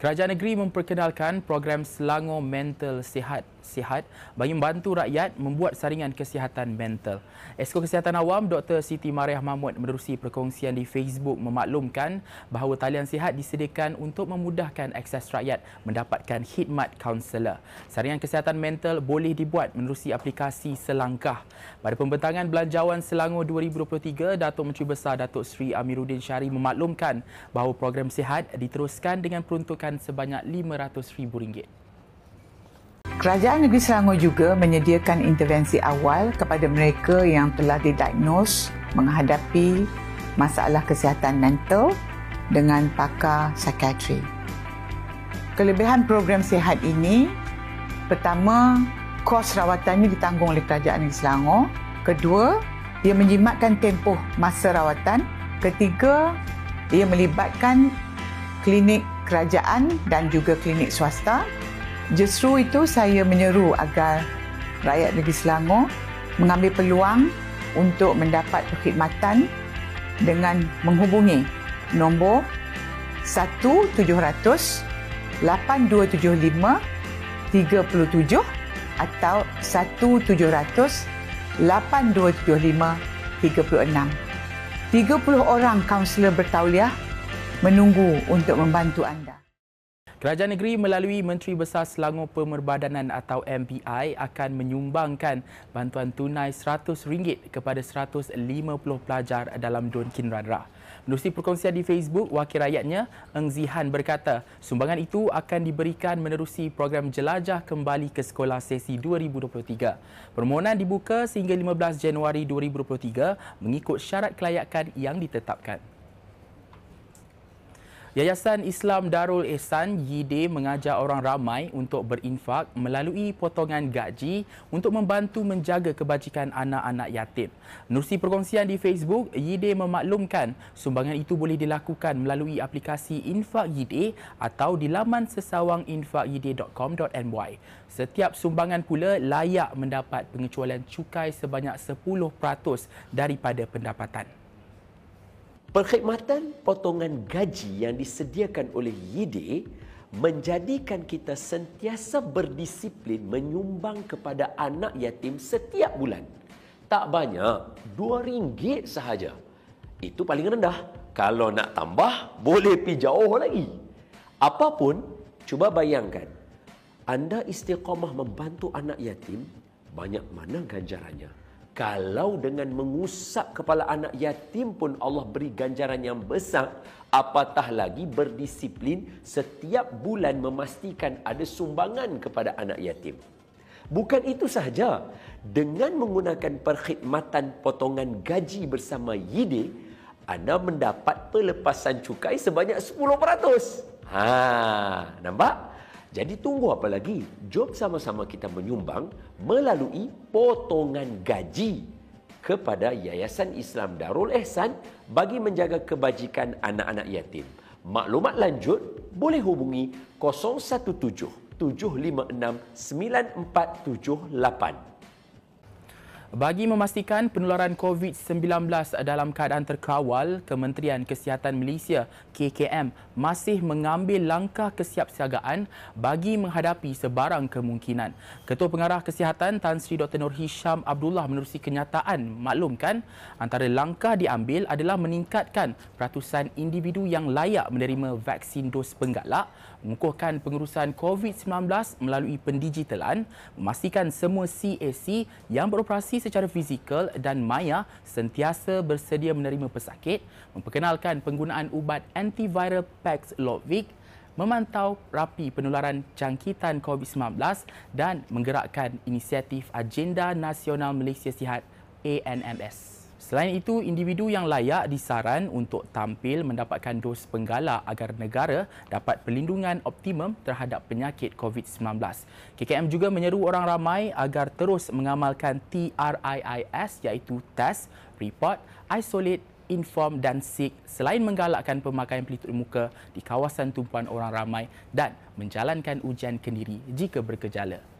Kerajaan negeri memperkenalkan program Selangor Mental Sihat sihat bagi membantu rakyat membuat saringan kesihatan mental. Esko Kesihatan Awam Dr. Siti Mariah Mahmud menerusi perkongsian di Facebook memaklumkan bahawa talian sihat disediakan untuk memudahkan akses rakyat mendapatkan khidmat kaunselor. Saringan kesihatan mental boleh dibuat menerusi aplikasi Selangkah. Pada pembentangan Belanjawan Selangor 2023, Datuk Menteri Besar Datuk Seri Amiruddin Syari memaklumkan bahawa program sihat diteruskan dengan peruntukan sebanyak RM500,000. Kerajaan Negeri Selangor juga menyediakan intervensi awal kepada mereka yang telah didiagnos menghadapi masalah kesihatan mental dengan pakar psikiatri. Kelebihan program sihat ini, pertama, kos rawatannya ditanggung oleh Kerajaan Negeri Selangor. Kedua, ia menjimatkan tempoh masa rawatan. Ketiga, ia melibatkan klinik kerajaan dan juga klinik swasta Justru itu saya menyeru agar rakyat negeri Selangor mengambil peluang untuk mendapat perkhidmatan dengan menghubungi nombor 1700 8275 37 atau 1700 8275 36. 30 orang kaunselor bertauliah menunggu untuk membantu anda. Kerajaan negeri melalui Menteri Besar Selangor Pemerbadanan atau MPI akan menyumbangkan bantuan tunai RM100 kepada 150 pelajar dalam Dun Kinranra. Menerusi perkongsian di Facebook, wakil rakyatnya, Eng Zihan berkata, sumbangan itu akan diberikan menerusi program jelajah kembali ke sekolah sesi 2023. Permohonan dibuka sehingga 15 Januari 2023 mengikut syarat kelayakan yang ditetapkan. Yayasan Islam Darul Ehsan YIDE mengajar orang ramai untuk berinfak melalui potongan gaji untuk membantu menjaga kebajikan anak-anak yatim. Menerusi perkongsian di Facebook, YIDE memaklumkan sumbangan itu boleh dilakukan melalui aplikasi Infak YIDE atau di laman sesawanginfakyide.com.my. Setiap sumbangan pula layak mendapat pengecualian cukai sebanyak 10% daripada pendapatan. Perkhidmatan potongan gaji yang disediakan oleh YIDE menjadikan kita sentiasa berdisiplin menyumbang kepada anak yatim setiap bulan. Tak banyak, RM2 sahaja. Itu paling rendah. Kalau nak tambah, boleh pergi jauh lagi. Apapun, cuba bayangkan. Anda istiqamah membantu anak yatim, banyak mana ganjarannya? Kalau dengan mengusap kepala anak yatim pun Allah beri ganjaran yang besar, apatah lagi berdisiplin setiap bulan memastikan ada sumbangan kepada anak yatim. Bukan itu sahaja, dengan menggunakan perkhidmatan potongan gaji bersama YIDE, anda mendapat pelepasan cukai sebanyak 10%. Ha, nampak? Jadi tunggu apa lagi? Jom sama-sama kita menyumbang melalui potongan gaji kepada Yayasan Islam Darul Ehsan bagi menjaga kebajikan anak-anak yatim. Maklumat lanjut boleh hubungi 017 756 9478. Bagi memastikan penularan COVID-19 dalam keadaan terkawal, Kementerian Kesihatan Malaysia KKM masih mengambil langkah kesiapsiagaan bagi menghadapi sebarang kemungkinan. Ketua Pengarah Kesihatan Tan Sri Dr. Nur Hisham Abdullah menerusi kenyataan maklumkan antara langkah diambil adalah meningkatkan peratusan individu yang layak menerima vaksin dos penggalak, mengukuhkan pengurusan COVID-19 melalui pendigitalan, memastikan semua CAC yang beroperasi secara fizikal dan maya sentiasa bersedia menerima pesakit, memperkenalkan penggunaan ubat antiviral Paxlovid, memantau rapi penularan jangkitan COVID-19 dan menggerakkan inisiatif Agenda Nasional Malaysia Sihat ANMS. Selain itu, individu yang layak disaran untuk tampil mendapatkan dos penggalak agar negara dapat perlindungan optimum terhadap penyakit COVID-19. KKM juga menyeru orang ramai agar terus mengamalkan TRIIS iaitu Test, Report, Isolate, Inform dan Seek selain menggalakkan pemakaian pelitup muka di kawasan tumpuan orang ramai dan menjalankan ujian kendiri jika berkejala.